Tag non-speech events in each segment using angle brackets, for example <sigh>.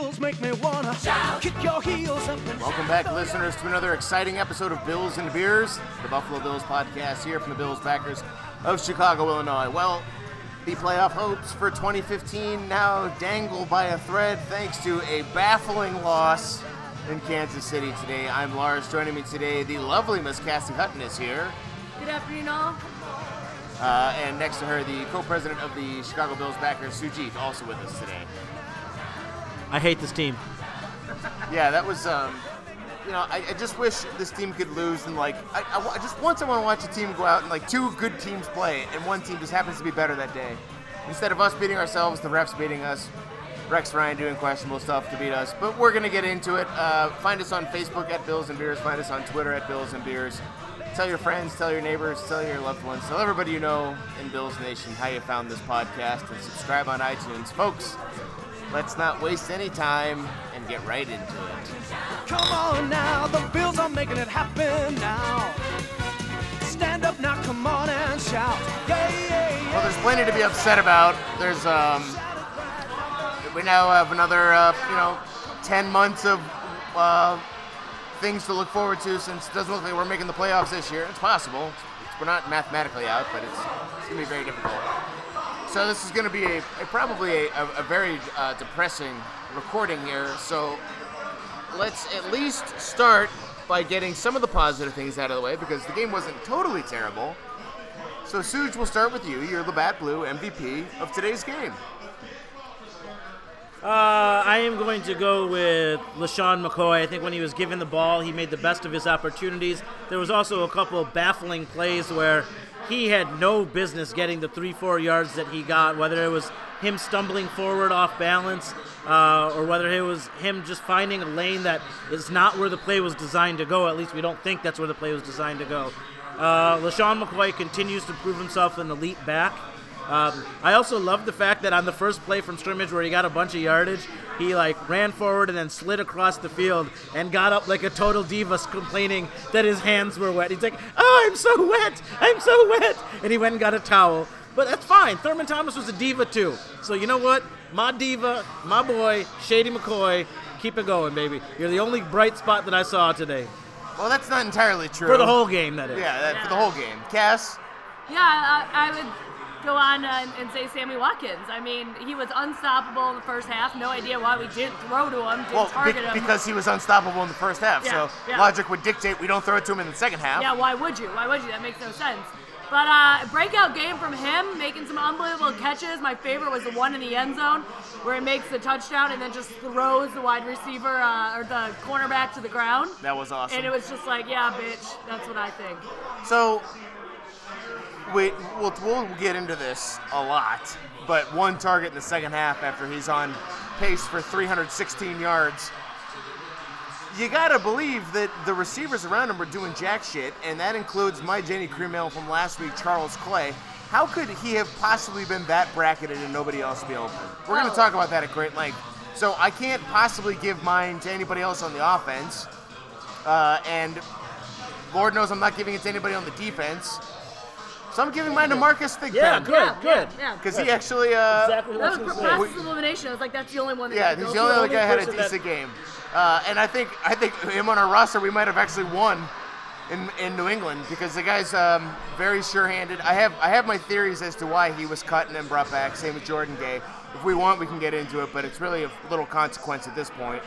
Bills make me wanna kick your heels up and Welcome back, listeners, to another exciting episode of Bills and Beers, the Buffalo Bills podcast here from the Bills backers of Chicago, Illinois. Well, the playoff hopes for 2015 now dangle by a thread thanks to a baffling loss in Kansas City today. I'm Lars. Joining me today, the lovely Miss Cassie Hutton is here. Good afternoon, all. Uh, and next to her, the co-president of the Chicago Bills backers, Sujit, also with us today. I hate this team. Yeah, that was. Um, you know, I, I just wish this team could lose and like, I, I wa- just once I want to watch a team go out and like two good teams play, and one team just happens to be better that day. Instead of us beating ourselves, the refs beating us, Rex Ryan doing questionable stuff to beat us. But we're gonna get into it. Uh, find us on Facebook at Bills and Beers. Find us on Twitter at Bills and Beers. Tell your friends, tell your neighbors, tell your loved ones, tell everybody you know in Bills Nation how you found this podcast, and subscribe on iTunes, folks. Let's not waste any time and get right into it. Come on now, the Bills are making it happen now. Stand up now, come on and shout. Yeah, yeah, yeah. Well, there's plenty to be upset about. There's um, we now have another uh, you know, 10 months of uh, things to look forward to since it doesn't look like we're making the playoffs this year. It's possible. We're not mathematically out, but it's, it's gonna be very difficult. So this is gonna be a, a probably a, a, a very uh, depressing recording here. So let's at least start by getting some of the positive things out of the way because the game wasn't totally terrible. So, Suge, we'll start with you. You're the Bat Blue MVP of today's game. Uh, I am going to go with LeSean McCoy. I think when he was given the ball, he made the best of his opportunities. There was also a couple of baffling plays where he had no business getting the three, four yards that he got, whether it was him stumbling forward off balance uh, or whether it was him just finding a lane that is not where the play was designed to go. At least we don't think that's where the play was designed to go. Uh, LeSean McCoy continues to prove himself an elite back. Um, I also love the fact that on the first play from scrimmage where he got a bunch of yardage, he like ran forward and then slid across the field and got up like a total diva, complaining that his hands were wet. He's like, "Oh, I'm so wet! I'm so wet!" And he went and got a towel. But that's fine. Thurman Thomas was a diva too. So you know what? My diva, my boy, Shady McCoy, keep it going, baby. You're the only bright spot that I saw today Well, that's not entirely true. for the whole game. That is. Yeah, that, for the whole game. Cass, Yeah, I, I would go on uh, and say Sammy Watkins. I mean, he was unstoppable in the first half. No idea why we didn't throw to him, didn't well, be- target him. because he was unstoppable in the first half. Yeah, so yeah. logic would dictate we don't throw it to him in the second half. yeah, why would you? Why would you? That makes no sense. But uh, breakout game from him, making some unbelievable catches. My favorite was the one in the end zone where he makes the touchdown and then just throws the wide receiver uh, or the cornerback to the ground. That was awesome. And it was just like, yeah, bitch, that's what I think. So, we, we'll, we'll get into this a lot, but one target in the second half after he's on pace for 316 yards. You gotta believe that the receivers around him were doing jack shit, and that includes my Genny Cream Ale from last week, Charles Clay. How could he have possibly been that bracketed and nobody else be open? We're gonna talk about that at great length. So I can't possibly give mine to anybody else on the offense, uh, and Lord knows I'm not giving it to anybody on the defense. So I'm giving mine to Marcus Thigpen. Yeah, good, yeah, good. Yeah, yeah. Because he actually, uh, Exactly what I That was was going to process say. process of elimination. I was like, that's the only one that yeah, he's the only to. other guy had a person that- decent game. Uh, and I think I think him on our roster, we might have actually won in, in New England because the guy's um, very sure-handed. I have I have my theories as to why he was cut and then brought back. Same with Jordan Gay. If we want, we can get into it, but it's really of little consequence at this point.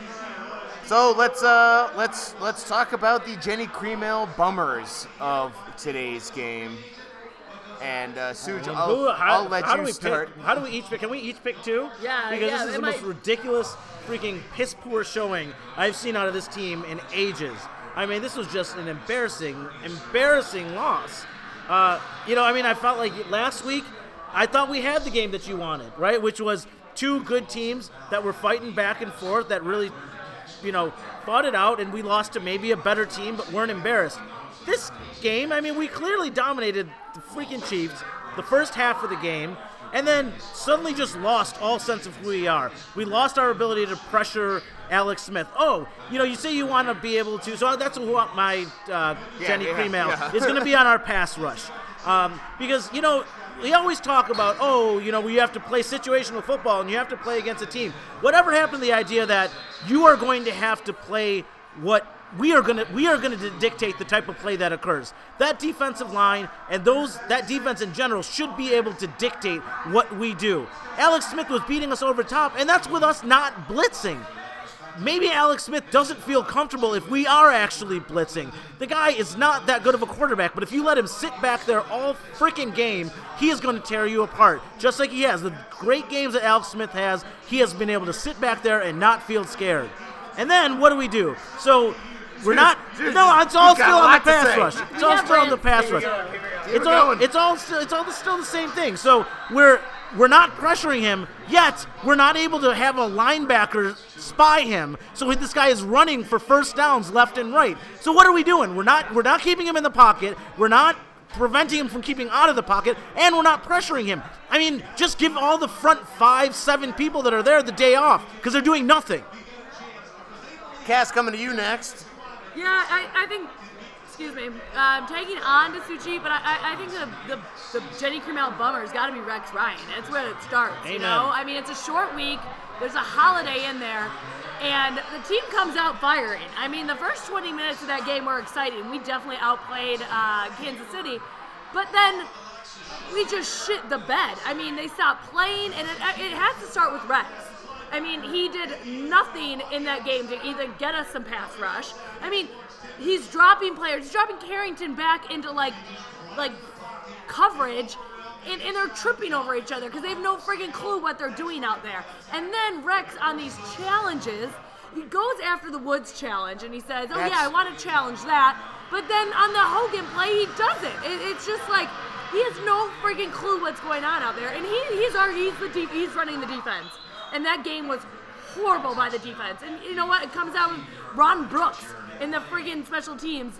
So let's uh, let's let's talk about the Genny Cream Ale bummers of today's game. And uh, Suj, And I'll, who- how, I'll let how you do we start. Pick, how do we each pick? Can we each pick two? Yeah, Because yeah, this is it the most ridiculous, freaking piss poor showing I've seen out of this team in ages. I mean, this was just an embarrassing, embarrassing loss. Uh, you know, I mean, I felt like last week, I thought we had the game that you wanted, right? Which was two good teams that were fighting back and forth that really, you know, fought it out, and we lost to maybe a better team, but weren't embarrassed. This game, I mean, we clearly dominated the freaking Chiefs the first half of the game, and then suddenly just lost all sense of who we are. We lost our ability to pressure Alex Smith. Oh, you know, you say you want to be able to, so that's what my uh, Yeah, Jenny yeah, Cremail yeah. is going to be on our pass rush. Um, because, you know, we always talk about, oh, you know, we have to play situational football and you have to play against a team. Whatever happened to the idea that you are going to have to play what we are to we are to dictate the type of play that occurs. That defensive line and those that defense in general should be able to dictate what we do. Alex Smith was beating us over top, and that's with us not blitzing maybe Alex Smith doesn't feel comfortable if we are actually blitzing. The guy is not that good of a quarterback, but if you let him sit back there all freaking game, he is going to tear you apart. Just like he has. The great games that Alex Smith has, he has been able to sit back there and not feel scared. And then what do we do? So we're not. No, it's all still on the pass rush. It's all still on the pass rush. It's all. It's all. Still, it's all still the same thing. So we're we're not pressuring him, yet we're not able to have a linebacker spy him. So this guy is running for first downs left and right. So what are we doing? We're not we're not keeping him in the pocket. We're not preventing him from keeping out of the pocket, and we're not pressuring him. I mean, just give all the front five, seven people that are there the day off because they're doing nothing. Cass, coming to you next. Yeah, I, I think excuse me, um, taking on to Suchi, but I, I, think the, the, the Genny Cream Ale bummer has got to be Rex Ryan. That's where it starts. Amen. You know, I mean, it's a short week. There's a holiday in there, and the team comes out firing. I mean, the first 20 minutes of that game were exciting. We definitely outplayed uh, Kansas City, but then we just shit the bed. I mean, they stopped playing, and it, it has to start with Rex. I mean, he did nothing in that game to either get us some pass rush. I mean, he's dropping players. He's dropping Carrington back into like like coverage. And, and they're tripping over each other because they have no friggin' clue what they're doing out there. And then Rex on these challenges, he goes after the Woods challenge and he says, "Oh That's- yeah, I want to challenge that." But then on the Hogan play, he doesn't. It, it's just like he has no friggin' clue what's going on out there, and he he's our, he's the def- he's running the defense. And that game was horrible by the defense. And you know what? It comes out with Ron Brooks in the friggin' special teams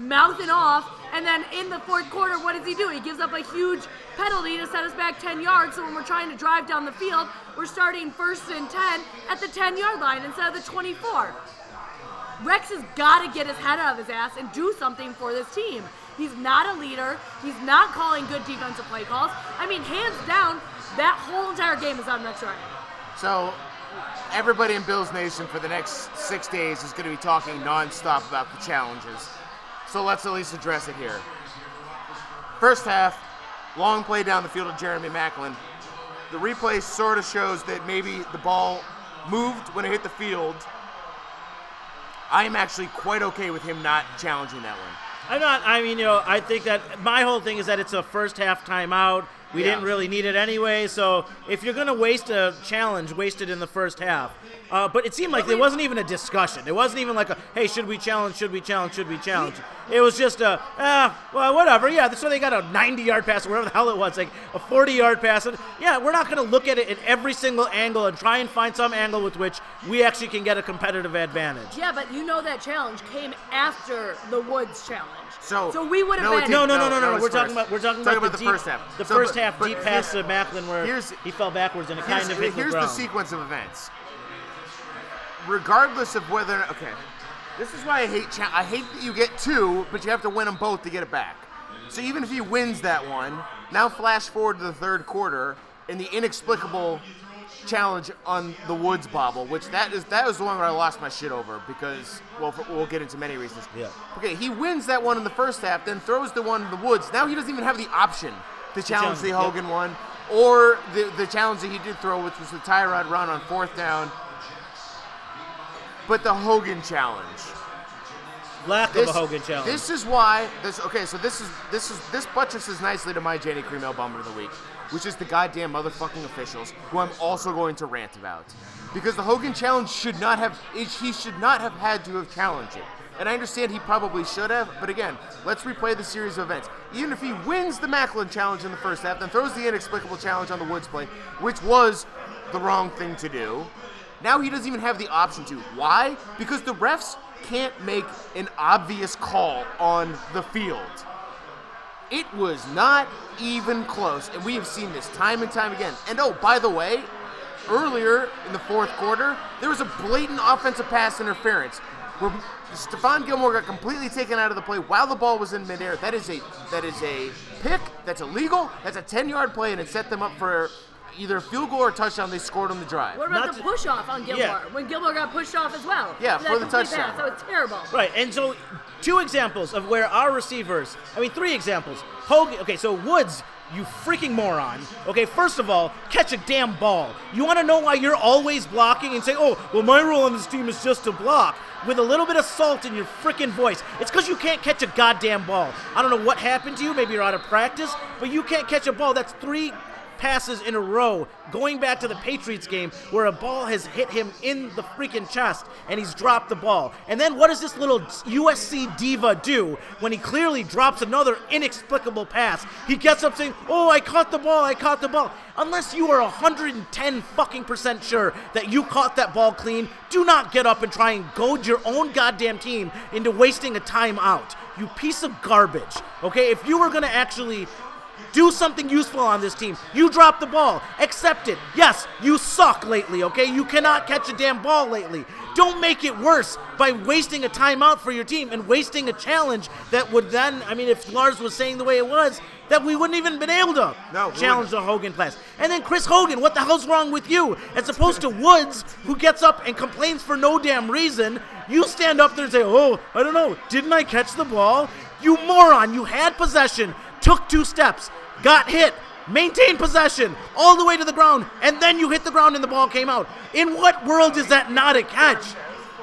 mouthing off, and then in the fourth quarter, what does he do? He gives up a huge penalty to set us back 10 yards. So when we're trying to drive down the field, we're starting first and 10 at the 10 yard line instead of the 24. Rex has got to get his head out of his ass and do something for this team. He's not a leader. He's not calling good defensive play calls. I mean, hands down, that whole entire game is on Rex Ryan. So, everybody in Bills Nation for the next six days is going to be talking nonstop about the challenges. So let's at least address it here. First half, long play down the field of Jeremy Maclin. The replay sort of shows that maybe the ball moved when it hit the field. I am actually quite okay with him not challenging that one. I'm not. I mean, you know, I think that my whole thing is that it's a first half timeout. We Yeah. didn't really need it anyway. So if you're gonna waste a challenge, waste it in the first half. Uh, but it seemed like there wasn't even a discussion. It wasn't even like a, hey, should we challenge? Should we challenge? Should we challenge? It was just a, ah, well, whatever. Yeah. So they got a 90 yard pass or whatever the hell it was, like a 40 yard pass. And yeah, we're not gonna look at it in every single angle and try and find some angle with which we actually can get a competitive advantage. Yeah, but you know that challenge came after the Woods challenge. So- so we would have No, been. No, no, no, No, no, that no. We're talking about we're talking, Talking about, about the, the deep, first half. The So, first but- half but deep here's- pass to Maclin where here's- he fell backwards and it kind of hit here's the the sequence of events. Regardless of whether okay, this is why I hate cha- I hate that you get two, but you have to win them both to get it back. So even if he wins that one, now flash forward to the third quarter in the inexplicable challenge on the Woods bobble, which that is that was the one where I lost my shit over because well for, we'll get into many reasons. Yeah. Okay, he wins that one in the first half, then throws the one in the Woods. Now he doesn't even have the option to challenge the yep. Hogan one or the the challenge that he did throw, which was the Tyrod run on fourth down. But the Hogan challenge. Lack This, of a Hogan challenge. This is why this okay, so this is this is this buttresses nicely to my Genny Cream Ale bummer of the week, which is the goddamn motherfucking officials who I'm also going to rant about. Because the Hogan challenge should not have it- he should not have had to have challenged it. And I understand he probably should have, but again, let's replay the series of events. Even if he wins the Maclin challenge in the first half, then throws the inexplicable challenge on the Woods play, which was the wrong thing to do. Now he doesn't even have the option to. Why? Because the refs can't make an obvious call on the field. It was not even close, and we have seen this time and time again. And oh, by the way, earlier in the fourth quarter, there was a blatant offensive pass interference where Stephon Gilmore got completely taken out of the play while the ball was in midair. That is a that is a pick. That's illegal. That's a 10-yard play, and it set them up for either a field goal or a touchdown. They scored on the drive. What about Not the to- push off on Gilmore? Yeah. When Gilmore got pushed off as well. Yeah, That for the touchdown. Pass. That was terrible. Right, and so two examples of where our receivers, I mean, three examples. Hogan, okay, so Woods, you freaking moron. Okay, first of all, catch a damn ball. You want to know why you're always blocking and say, oh, well, my role on this team is just to block with a little bit of salt in your freaking voice. It's because you can't catch a goddamn ball. I don't know what happened to you. Maybe you're out of practice, but you can't catch a ball. That's three passes in a row going back to the Patriots game where a ball has hit him in the freaking chest and he's dropped the ball. And then what does this little USC diva do when he clearly drops another inexplicable pass? He gets up saying, "Oh, I caught the ball. I caught the ball." Unless you are 110 fucking percent sure that you caught that ball clean, do not get up and try and goad your own goddamn team into wasting a timeout. You piece of garbage. Okay? If you were to actually do something useful on this team. You dropped the ball. Accept it. Yes, you suck lately, okay? You cannot catch a damn ball lately. Don't make it worse by wasting a timeout for your team and wasting a challenge that would then, I mean, if Lars was saying the way it was, that we wouldn't even been able to No, challenge the Hogan class. And then Chris Hogan, what the hell's wrong with you? As opposed to Woods, who gets up and complains for no damn reason, you stand up there and say, oh, I don't know, didn't I catch the ball? You moron, you had possession, took two steps, got hit, maintained possession all the way to the ground, and then you hit the ground and the ball came out. In what world is that not a catch?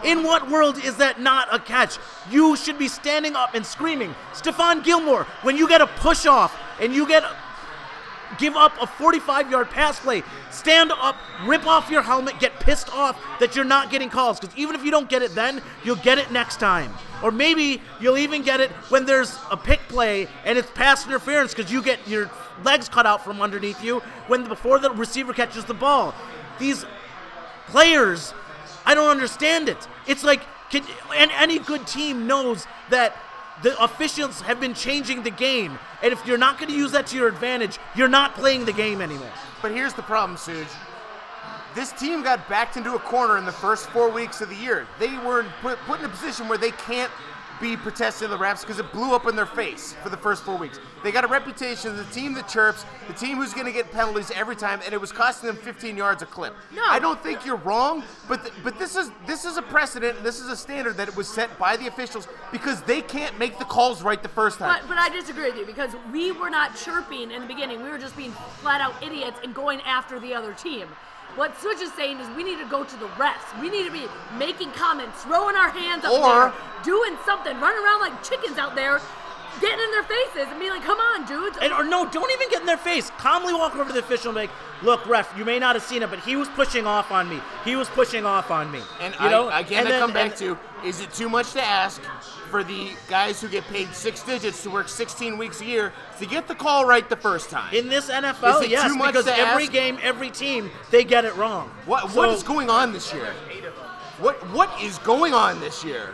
In what world is that not a catch? You should be standing up and screaming. Stephon Gilmore, when you get a push off and you get give up a 45 yard pass play. Stand up, rip off your helmet, get pissed off that you're not getting calls. Because even if you don't get it then, you'll get it next time. Or maybe you'll even get it when there's a pick play and it's pass interference because you get your legs cut out from underneath you when before the receiver catches the ball. These players, I don't understand it. It's like, can, and any good team knows that the officials have been changing the game, and if you're not going to use that to your advantage, you're not playing the game anymore. But here's the problem, Suge. This team got backed into a corner in the first four weeks of the year. They were put, put in a position where they can't be protesting the refs because it blew up in their face for the first four weeks. They got a reputation as the team that chirps, the team who's going to get penalties every time, and it was costing them 15 yards a clip. No. I don't think you're wrong, but th- but this is this is a precedent. This is a standard that it was set by the officials because they can't make the calls right the first time. But, but I disagree with you because we were not chirping in the beginning. We were just being flat out idiots and going after the other team. What Switch is saying is we need to go to the refs. We need to be making comments, throwing our hands up Or- there, doing something, running around like chickens out there, getting in their faces and being like, come on, dudes. And, or no, don't even get in their face. Calmly walk over to the official and be like, "Look, ref, you may not have seen it, but he was pushing off on me. He was pushing off on me." And you know, I, again, and I then- come back and- to: Is it too much to ask for the guys who get paid six digits to work 16 weeks a year to get the call right the first time? In this NFL, Is it yes, too much because to every ask? game, every team, they get it wrong. what what So- is going on this year? What what is going on this year?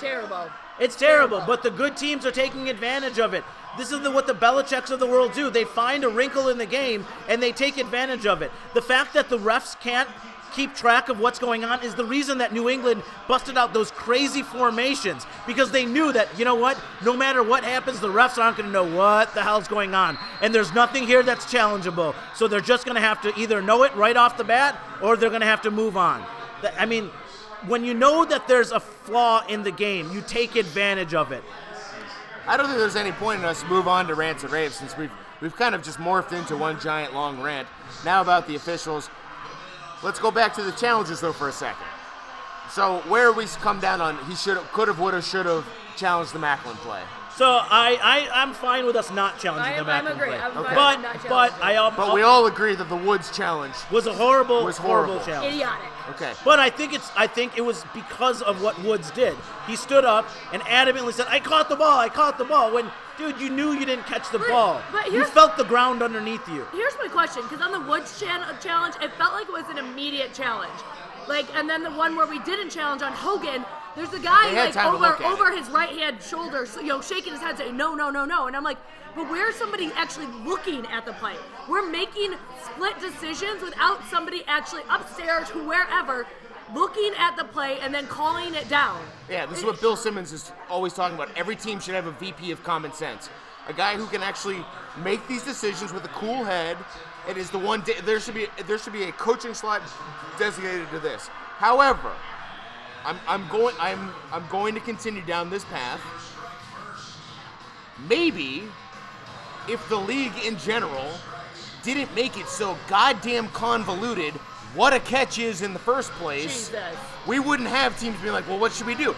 Terrible. It's terrible, but the good teams are taking advantage of it. This is the, what the Belichicks of the world do. They find a wrinkle in the game and they take advantage of it. The fact that the refs can't keep track of what's going on is the reason that New England busted out those crazy formations because they knew that, you know what, no matter what happens, the refs aren't going to know what the hell's going on. And there's nothing here that's challengeable. So they're just going to have to either know it right off the bat or they're going to have to move on. I mean, when you know that there's a flaw in the game, you take advantage of it. I don't think there's any point in us move on to rants and raves since we've we've kind of just morphed into one giant long rant. Now about the officials. Let's go back to the challenges though for a second. So where we come down on he should could have, would have, should have challenged the Maclin play. So I, I I'm fine with us not challenging I the am- I'm Maclin agree. play. I'm Okay. But not but challenging. I al- But we all agree that the Woods challenge was a horrible Was horrible horrible. challenge. Idiotic. Okay. But I think it's I think it was because of what Woods did. He stood up and adamantly said, "I caught the ball. I caught the ball." When dude, you knew you didn't catch the But- ball. but you here's- felt the ground underneath you. Here's my question, because on the Woods chan- challenge, it felt like it was an immediate challenge. Like, and then the one where we didn't challenge on Hogan, there's a guy like over over it. his right hand shoulder, so, you know, shaking his head, saying no, no, no, no. And I'm like, but where's somebody actually looking at the play? We're making split decisions without somebody actually upstairs, who wherever, looking at the play and then calling it down. Yeah, this is what Bill Simmons is always talking about. Every team should have a VP of common sense, a guy who can actually make these decisions with a cool head. It is the one. De- there should be there should be a coaching slot designated to this. However, I'm, I'm going I'm I'm going to continue down this path. Maybe if the league in general didn't make it so goddamn convoluted what a catch is in the first place, Jesus. we wouldn't have teams being like, well, what should we do?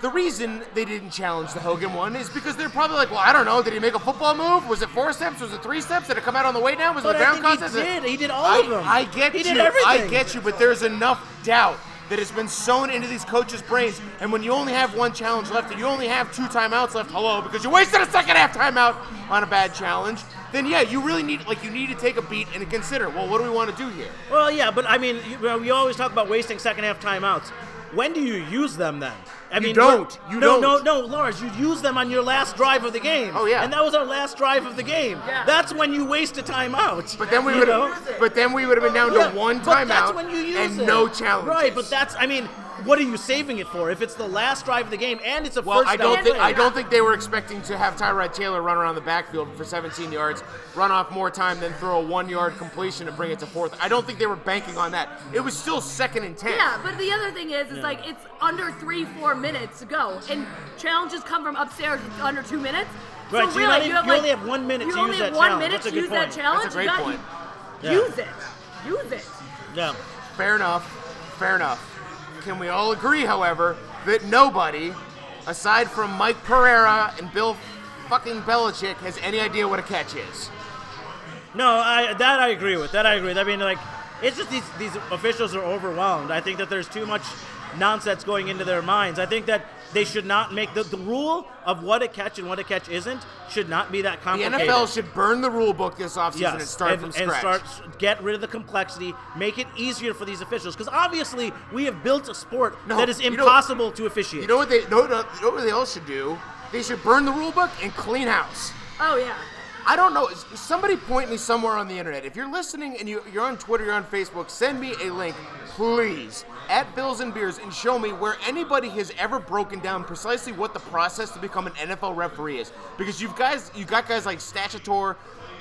The reason they didn't challenge the Hogan one is because they're probably like, well, I don't know. Did he make a football move? Was it four steps? Was it three steps? Did it come out on the way down? Was it But a I down think he did. He did all I, of them. I get He you. I get you, but there's enough doubt that has been sown into these coaches' brains. And when you only have one challenge left and you only have two timeouts left, hello, because you wasted a second half timeout on a bad challenge, then yeah, you really need like you need to take a beat and consider, well, what do we want to do here? Well, yeah, but I mean, we always talk about wasting second half timeouts. When do you use them then? I You mean, don't. You no, don't. no, no, Lars. You use them on your last drive of the game. Oh, yeah. and that was our last drive of the game. Yeah. That's when you waste a timeout. But then we would have, but then we would have been down Yeah, to one but that's timeout when you use and it. no challenge. Right, but that's I mean, what are you saving it for? If it's the last drive of the game and it's a Well, first I don't down think play. I don't think they were expecting to have Tyrod Taylor run around the backfield for 17 yards, run off more time, then throw a one-yard completion and bring it to fourth. I don't think they were banking on that. It was still second and ten. Yeah, but the other thing is, it's like it's under three, four minutes to go, and challenges come from upstairs under two minutes. Right, so so you really, only- you, have you like, only have one minute you to only use have that one challenge. minute That's a to good use that challenge. That's a great you got, point. You, Yeah. Use it. Use it. Yeah. Fair enough. Fair enough. Can we all agree, however, that nobody, aside from Mike Pereira and Bill fucking Belichick, has any idea what a catch is? No, I that I agree with. That I agree with. I mean, like, it's just these these officials are overwhelmed. I think that there's too much nonsense going into their minds. I think that they should not make the, the rule of what a catch and what a catch isn't should not be that complicated. The complicated. NFL should burn the rule book this offseason Yes, and start and, from and scratch. start get rid of the complexity, make it easier for these officials. Because obviously, we have built a sport No, that is you know- impossible to officiate. You know what they no, no, you know what they all should do? They should burn the rule book and clean house. Oh yeah. I don't know. s- Somebody point me somewhere on the internet. If you're listening and you, you're on Twitter, you're on Facebook, send me a link, please, at Bills and Beers, and show me where anybody has ever broken down precisely what the process to become an NFL referee is. Because you've guys, you got guys like Statutor,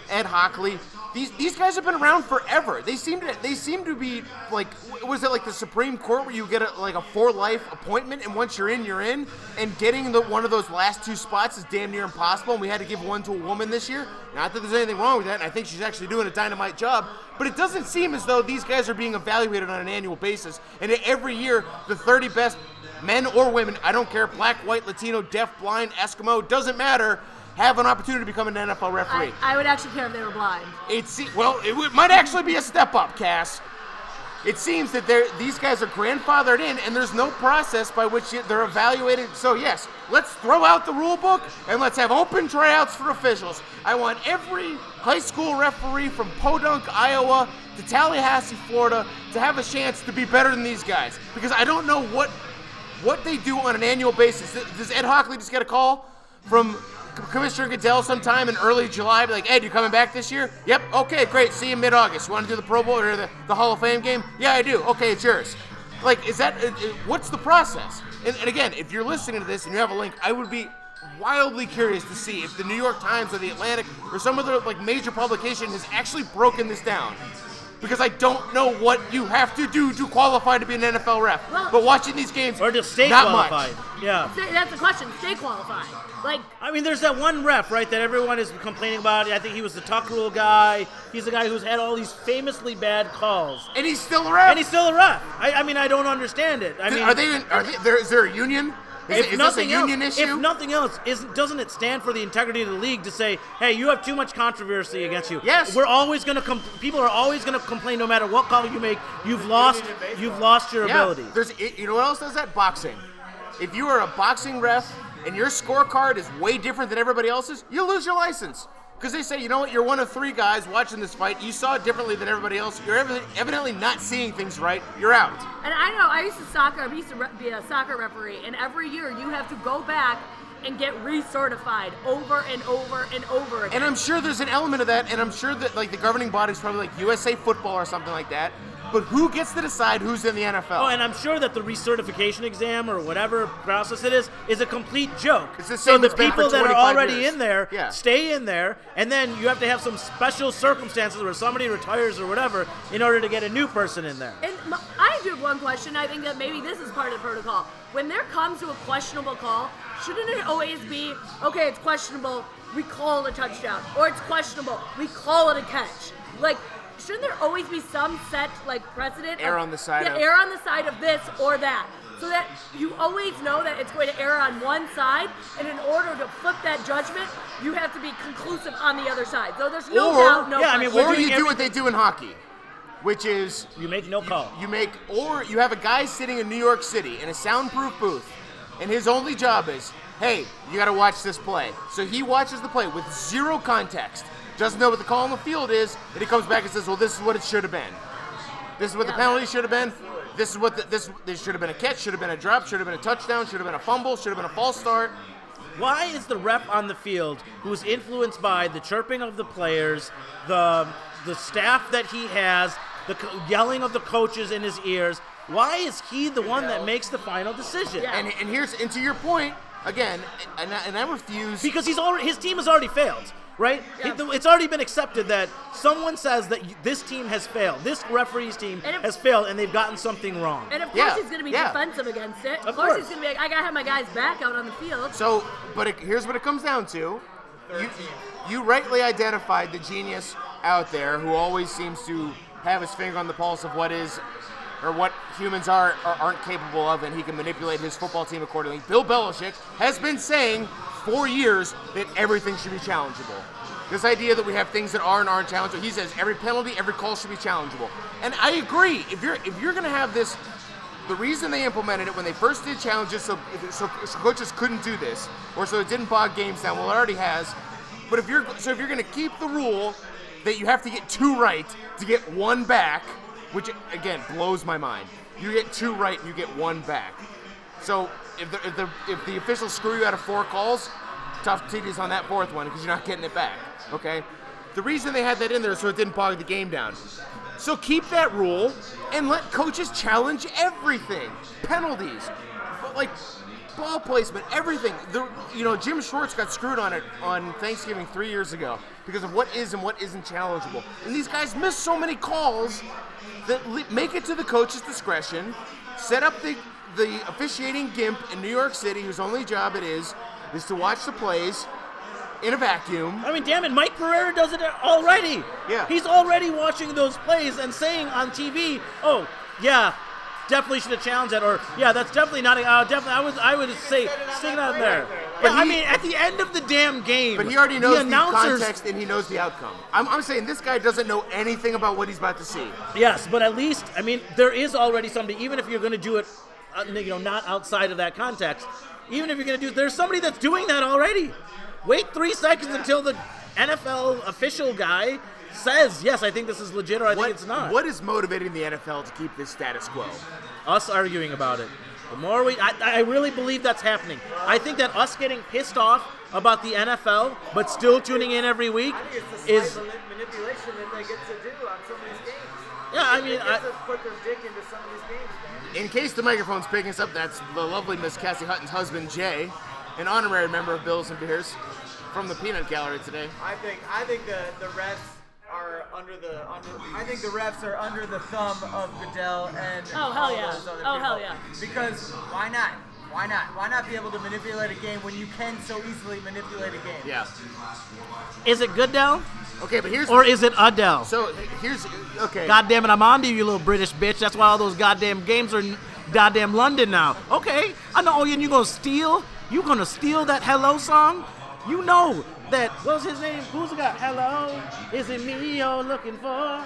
Ed Hochuli. These these guys have been around forever. They seem to they seem to be like was it like the Supreme Court where you get a, like a for life appointment and once you're in you're in and getting the one of those last two spots is damn near impossible and we had to give one to a woman this year. Not that there's anything wrong with that and I think she's actually doing a dynamite job, but it doesn't seem as though these guys are being evaluated on an annual basis and every year the 30 best men or women, I don't care, black, white, Latino, deaf, blind, Eskimo, doesn't matter, have an opportunity to become an NFL referee. I, I would actually care if they were blind. It se- well, it would, might actually be a step up, Cass. It seems that they're, these guys are grandfathered in, and there's no process by which they're evaluated. So yes, let's throw out the rule book and let's have open tryouts for officials. I want every high school referee from Podunk, Iowa, to Tallahassee, Florida, to have a chance to be better than these guys because I don't know what what they do on an annual basis. Does Ed Hochuli just get a call from Commissioner Goodell sometime in early July? Be like, Ed, you coming back this year? Yep. Okay, great. See you in mid-August. You want to do the Pro Bowl or the, the Hall of Fame game? Yeah, I do. Okay, it's yours. Like, is that uh, uh, what's the process? And, and again, if you're listening to this and you have a link, I would be wildly curious to see if the New York Times or the Atlantic or some other like major publication has actually broken this down. Because I don't know what you have to do to qualify to be an NFL ref. Well- but watching these games, or to stay not qualified. much. Yeah. That's the question. Stay qualified. Like, I mean, there's that one ref, right, that everyone is complaining about. I think he was the tuck rule guy. He's the guy who's had all these famously bad calls. And he's still a ref. And he's still a ref. I, I mean, I don't understand it. I mean, are they? Are they? There, is there a union? Is, if it- is this a nothing union else, issue? if nothing else, is doesn't it stand for the integrity of the league to say, hey, you have too much controversy against you? Yes. We're always going to com- people are always going to complain no matter what call you make. You've lost. You've lost your yeah. ability. There's. You know what else does that? Boxing. If you are a boxing ref and your scorecard is way different than everybody else's, you lose your license. Because they say, you know what, you're one of three guys watching this fight. You saw it differently than everybody else. You're evi- evidently not seeing things right. You're out. and I know I used to soccer. I used to be a soccer referee, and every year you have to go back and get recertified over and over and over again. And I'm sure there's an element of that, and I'm sure that like the governing body's probably like USA Football or something like that. but who gets to decide who's in the NFL? Oh, and I'm sure that the recertification exam or whatever process it is is a complete joke. It's the so same the it's people that are already years. in there Yeah. stay in there, and then you have to have some special circumstances where somebody retires or whatever in order to get a new person in there. And m- I do have one question. I think that maybe this is part of the protocol. When there comes to a questionable call, shouldn't it always be okay? It's questionable. We call it a touchdown, or it's questionable. We call it a catch. Like, shouldn't there always be some set like precedent? Err on the side Yeah, of- err on the side of this or that, so that you always know that it's going to err on one side. And in order to flip that judgment, you have to be conclusive on the other side. So there's no Or- doubt, no yeah, I mean, or doing you do what they do in hockey, which is You make no call. you make or you have a guy sitting in New York City in a soundproof booth and his only job is hey you got to watch this play. So he watches the play with zero context doesn't know what the call on the field is and he comes back and says well this is what it should have been. This is what the penalty should have been. This is what the, this this should have been a catch should have been a drop should have been a touchdown should have been a fumble should have been a false start. Why is the ref on the field, who's influenced by the chirping of the players, the the staff that he has, the yelling of the coaches in his ears? Why is he the one that makes the final decision? Yeah. and and here's and to your point again and I, and I refuse Because he's already his team has already failed, right? Yeah. It- it's already been accepted that someone says that y- this team has failed. This referee's team And if- has failed, and they've gotten something wrong. And of course Yeah, he's going to be yeah. defensive against it. Of, Of course, course. he's going to be like, I got to have my guys back out on the field. So, but it, here's what it comes down to. You, you rightly identified the genius out there who always seems to have his finger on the pulse of what is or what humans are or aren't capable of, and he can manipulate his football team accordingly. Bill Belichick has been saying for years that everything should be challengeable. This idea that we have things that are and aren't challengeable. He says every penalty, every call should be challengeable, and I agree. If you're if you're going to have this the reason they implemented it when they first did challenges, so, so, so coaches couldn't do this, or so it didn't bog games down. Well, it already has. But if you're so if you're going to keep the rule that you have to get two right to get one back, which again blows my mind. You get two right and you get one back. So if the if the, if the officials screw you out of four calls, tough titties on that fourth one because you're not getting it back. Okay. The reason they had that in there is so it didn't bog the game down. So keep that rule and let coaches challenge everything. Penalties, but like ball placement, everything. The you know Jim Schwartz got screwed on it on Thanksgiving three years ago because of what is and what isn't challengeable. And these guys miss so many calls that make it to the coach's discretion. Set up the the officiating gimp in New York City, whose only job it is is to watch the plays in a vacuum. I mean, damn it, Mike Pereira does it already. Yeah. He's already watching those plays and saying on TV, "Oh, yeah, definitely should have challenged that," or "Yeah, that's definitely not. A, uh, definitely, I would, I would say stick it out there." But Yeah, I mean, at the end of the damn game, But he already knows the the, context and he knows the outcome. I'm, I'm saying this guy doesn't know anything about what he's about to see. Yes, but at least I mean there is already somebody. Even if you're going to do it, uh, you know, not outside of that context. Even if you're going to do, there's somebody that's doing that already. Wait three seconds until the NFL official guy says, "Yes, I think this is legit," or "I What, think it's not." what is motivating the NFL to keep this status quo? Us arguing about it. The more we, I, I really believe that's happening. I think that us getting pissed off about the NFL, but still tuning in every week, It's the is manipulation that they get to do on some of these games. yeah. I mean, I, to put their dick into some of these games. In case the microphone's picking us up, that's the lovely Miss Cassie Hutton's husband, Jay, an honorary member of Bills and Beers from the Peanut Gallery today. I think I think the the refs are under the under. I think the refs are under the thumb of Goodell and Oh, hell all yeah. those other Oh, hell people. yeah. Because why not? Why not? Why not be able to manipulate a game when you can so easily manipulate a game? Yeah. is it Goodell Okay, but here's or is it Adele? so here's okay. God damn it, I'm on to you, you little British bitch. That's why all those goddamn games are in goddamn London now. Okay, I know, oh, and you gonna steal? You gonna steal that Hello song? You know that, what's his name? Who's guy? Hello? Is it me you're looking for?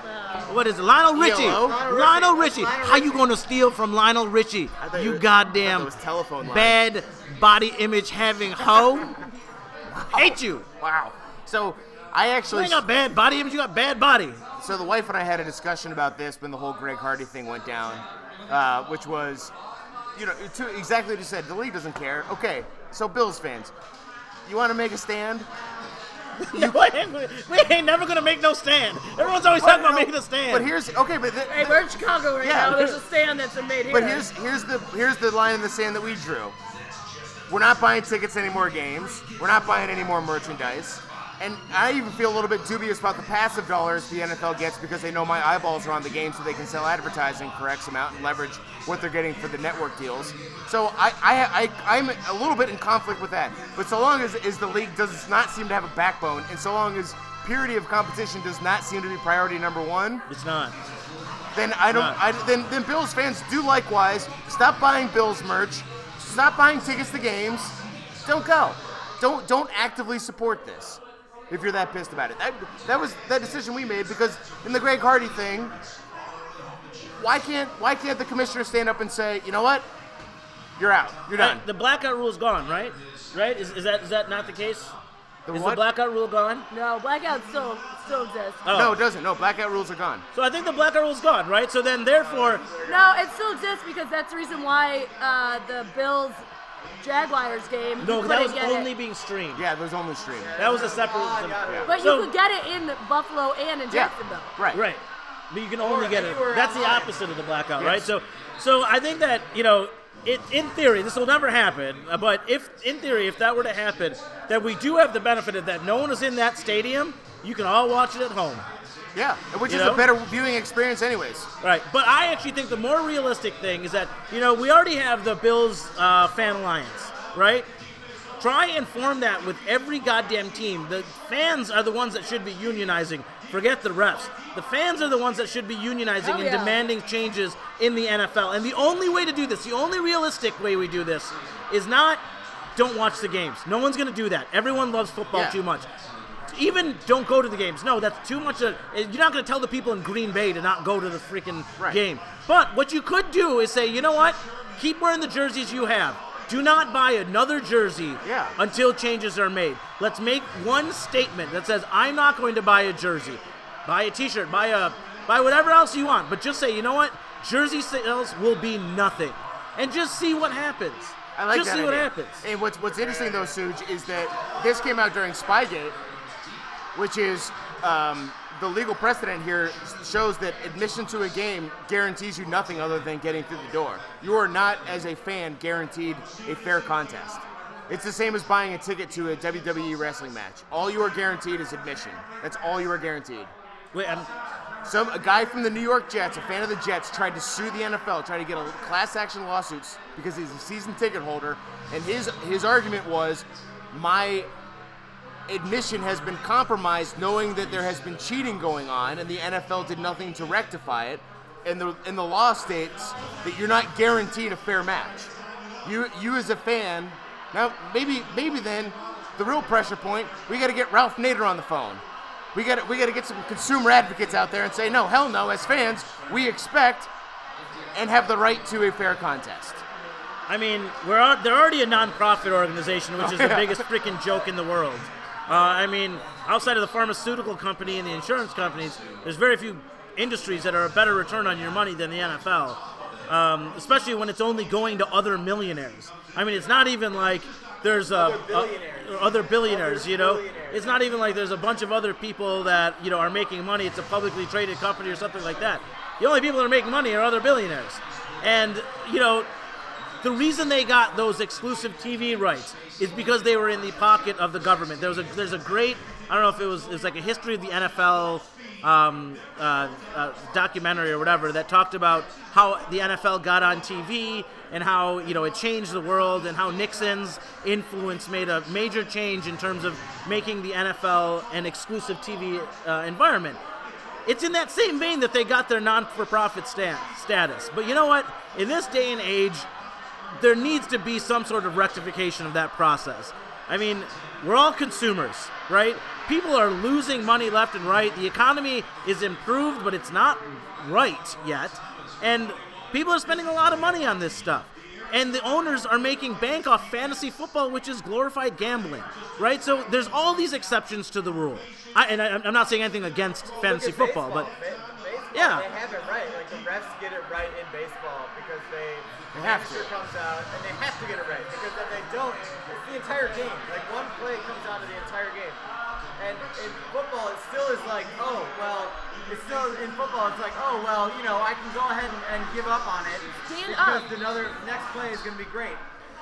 What is it? Lionel Richie. ELO? Lionel Richie. Lionel How you gonna steal from Lionel Richie? You I goddamn was telephone line. bad body image having hoe. Hate you. Wow. So I You actually ain't got bad body image, you got bad body. so the wife and I had a discussion about this when the whole Greg Hardy thing went down, uh, which was, you know, to exactly what you said. The league doesn't care. Okay, so Bills fans, you want to make a stand? <laughs> you we, ain't, we ain't never gonna make no stand. Everyone's always talking about making a stand. But here's okay, but the, Hey, we're in Chicago right Yeah. now. There's a stand that's been made here. But here's here's the here's the line in the sand that we drew. We're not buying tickets any more games. We're not buying any more merchandise. And I even feel a little bit dubious about the passive dollars the NFL gets because they know my eyeballs are on the game, so they can sell advertising for X amount and leverage what they're getting for the network deals. So I, I, I I'm a little bit in conflict with that. But so long as, as the league does not seem to have a backbone, and so long as purity of competition does not seem to be priority number one, it's not. then I don't. I, then then Bills fans do likewise. Stop buying Bills merch. Stop buying tickets to games. Don't go. Don't don't actively support this. If you're that pissed about it, that that was that decision we made because in the Greg Hardy thing, why can't why can't the commissioner stand up and say, you know what, you're out, you're done. Right, the blackout rule is gone, right? Right? Is, is that is that not the case? The is what? the blackout rule gone? no, blackout still still exists. Oh. No, it doesn't. No, blackout rules are gone. So I think the blackout rule's gone, right? So then, therefore, No, it still exists because that's the reason why uh, the Bills Jaguars game. no, that was only it. being streamed. Yeah, it was only stream. That was a separate. Yeah. But So- you could get it in Buffalo and in Yeah. Jacksonville. Right. Right. But you can only Or get it. anywhere That's the opposite of the blackout, Yes. right? So, so I think that you know, it, in theory, this will never happen. uh, But if, in theory, if that were to happen, that we do have the benefit of that no one is in that stadium. You can all watch it at home. Yeah, which You is know? a better viewing experience, anyways. Right, but I actually think the more realistic thing is that you know we already have the Bills uh, fan alliance, right? Try and form that with every goddamn team. The fans are the ones that should be unionizing. Forget the refs. The fans are the ones that should be unionizing Hell and yeah. demanding changes in the NFL. And the only way to do this, the only realistic way we do this, is not don't watch the games. No one's going to do that. Everyone loves football Yeah. too much even don't go to the games. No, that's too much. Of, you're not going to tell the people in Green Bay to not go to the freaking Right. game. But what you could do is say, you know what? Keep wearing the jerseys you have. Do not buy another jersey Yeah. until changes are made. Let's make one statement that says, I'm not going to buy a jersey. Buy a T-shirt. Buy a buy whatever else you want. But just say, you know what? Jersey sales will be nothing, and just see what happens. I like that. just see what happens. And what's what's interesting though, Suge, is that this came out during Spygate, which is um, the legal precedent here shows that admission to a game guarantees you nothing other than getting through the door. You are not, as a fan, guaranteed a fair contest. It's the same as buying a ticket to a WWE wrestling match. All you are guaranteed is admission. That's all you are guaranteed. Wait, I'm, Some a guy from the New York Jets, a fan of the Jets, tried to sue the NFL, tried to get a class action lawsuits because he's a season ticket holder, and his his argument was, my admission has been compromised, knowing that there has been cheating going on, and the NFL did nothing to rectify it. And the and the law states that you're not guaranteed a fair match. You you as a fan, now maybe maybe then the real pressure point, we got to get Ralph Nader on the phone. We got to we got to get some consumer advocates out there and say no, hell no. As fans, we expect and have the right to a fair contest. I mean, we're they're already a non-profit organization, which oh, is the Oh, yeah. biggest freaking joke in the world. Uh, I mean, outside of the pharmaceutical company and the insurance companies, there's very few industries that are a better return on your money than the NFL. Um, especially when it's only going to other millionaires. I mean, it's not even like there's a, Other billionaires. a- other billionaires. Other you know, billionaires. it's not even like there's a bunch of other people that you know are making money. It's a publicly traded company or something like that. The only people that are making money are other billionaires, and you know the reason they got those exclusive TV rights is because they were in the pocket of the government. There was a there's a great I don't know if it was it was like a history of the NFL um, uh, uh, documentary or whatever that talked about how the NFL got on TV and how you know it changed the world and how Nixon's influence made a major change in terms of making the NFL an exclusive TV uh, environment. It's in that same vein that they got their non-for-profit sta- status. But you know what? In this day and age, there needs to be some sort of rectification of that process. I mean, we're all consumers, right? People are losing money left and right. The economy is improved, but it's not right yet. And people are spending a lot of money on this stuff. And the owners are making bank off fantasy football, which is glorified gambling, right? So there's all these exceptions to the rule. I, and I, I'm not saying anything against fantasy football, but baseball. Ba- baseball, Yeah. they have it right. Like the refs get it right in baseball they They have to. comes out and they have to get it right because if they don't, it's the entire game. Like one play comes out of the entire game. And in football, it still is like, oh, well, it's still in football. It's like, oh, well, you know, I can go ahead and, and give up on it Stand because up. another next play is going to be great.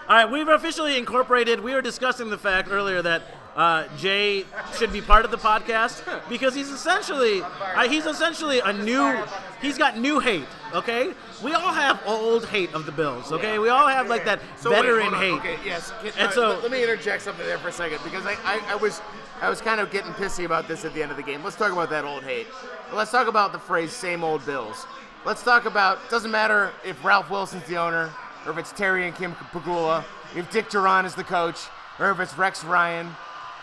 All right, we've officially incorporated. We were discussing the fact earlier that uh, Jay should be part of the podcast because he's essentially uh, he's essentially a new. He's got new hate. Okay, we all have old hate of the Bills. Okay, we all have like that So wait, veteran hold on. hate. Okay, yes. And uh, so- let, let me interject something there for a second because I, I, I was I was kind of getting pissy about this at the end of the game. Let's talk about that old hate. Let's talk about the phrase "same old Bills." Let's talk about. Doesn't matter if Ralph Wilson's the owner or if it's Terry and Kim Pegula, if Dick Jauron is the coach, or if it's Rex Ryan,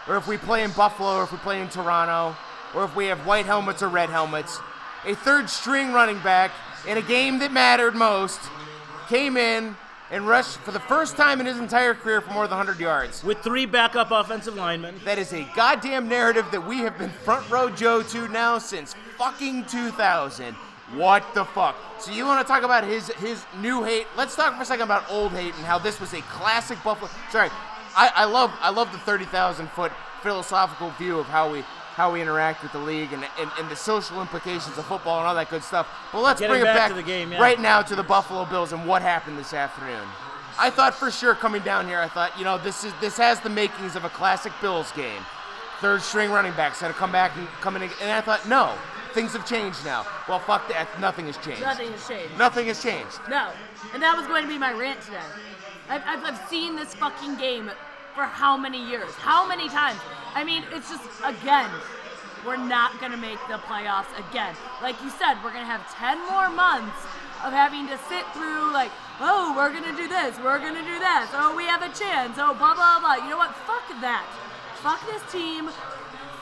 or if we play in Buffalo or if we play in Toronto, or if we have white helmets or red helmets. A third string running back in a game that mattered most came in and rushed for the first time in his entire career for more than 100 yards. With three backup offensive linemen. That is a goddamn narrative that we have been front row Joe to now since fucking 2000. What the fuck? So you want to talk about his his new hate? Let's talk for a second about old hate and how this was a classic Buffalo. Sorry, I, I love I love the 30,000 foot philosophical view of how we how we interact with the league and, and, and the social implications of football and all that good stuff. But let's Getting bring it back back to the game, yeah. right now to the Buffalo Bills and what happened this afternoon. I thought for sure coming down here, I thought, you know, this is this has the makings of a classic Bills game. Third string running backs had to come back and come in, and I thought, no, things have changed now. Well, fuck that, nothing has changed. Nothing has changed. Nothing has changed. No. And that was going to be my rant today. I've, I've, I've seen this fucking game for how many years? How many times? I mean, it's just, again, we're not going to make the playoffs again. Like you said, we're going to have 10 more months of having to sit through, like, oh, we're going to do this, we're going to do that, oh, we have a chance, oh, blah, blah, blah. You know what? Fuck that. Fuck this team.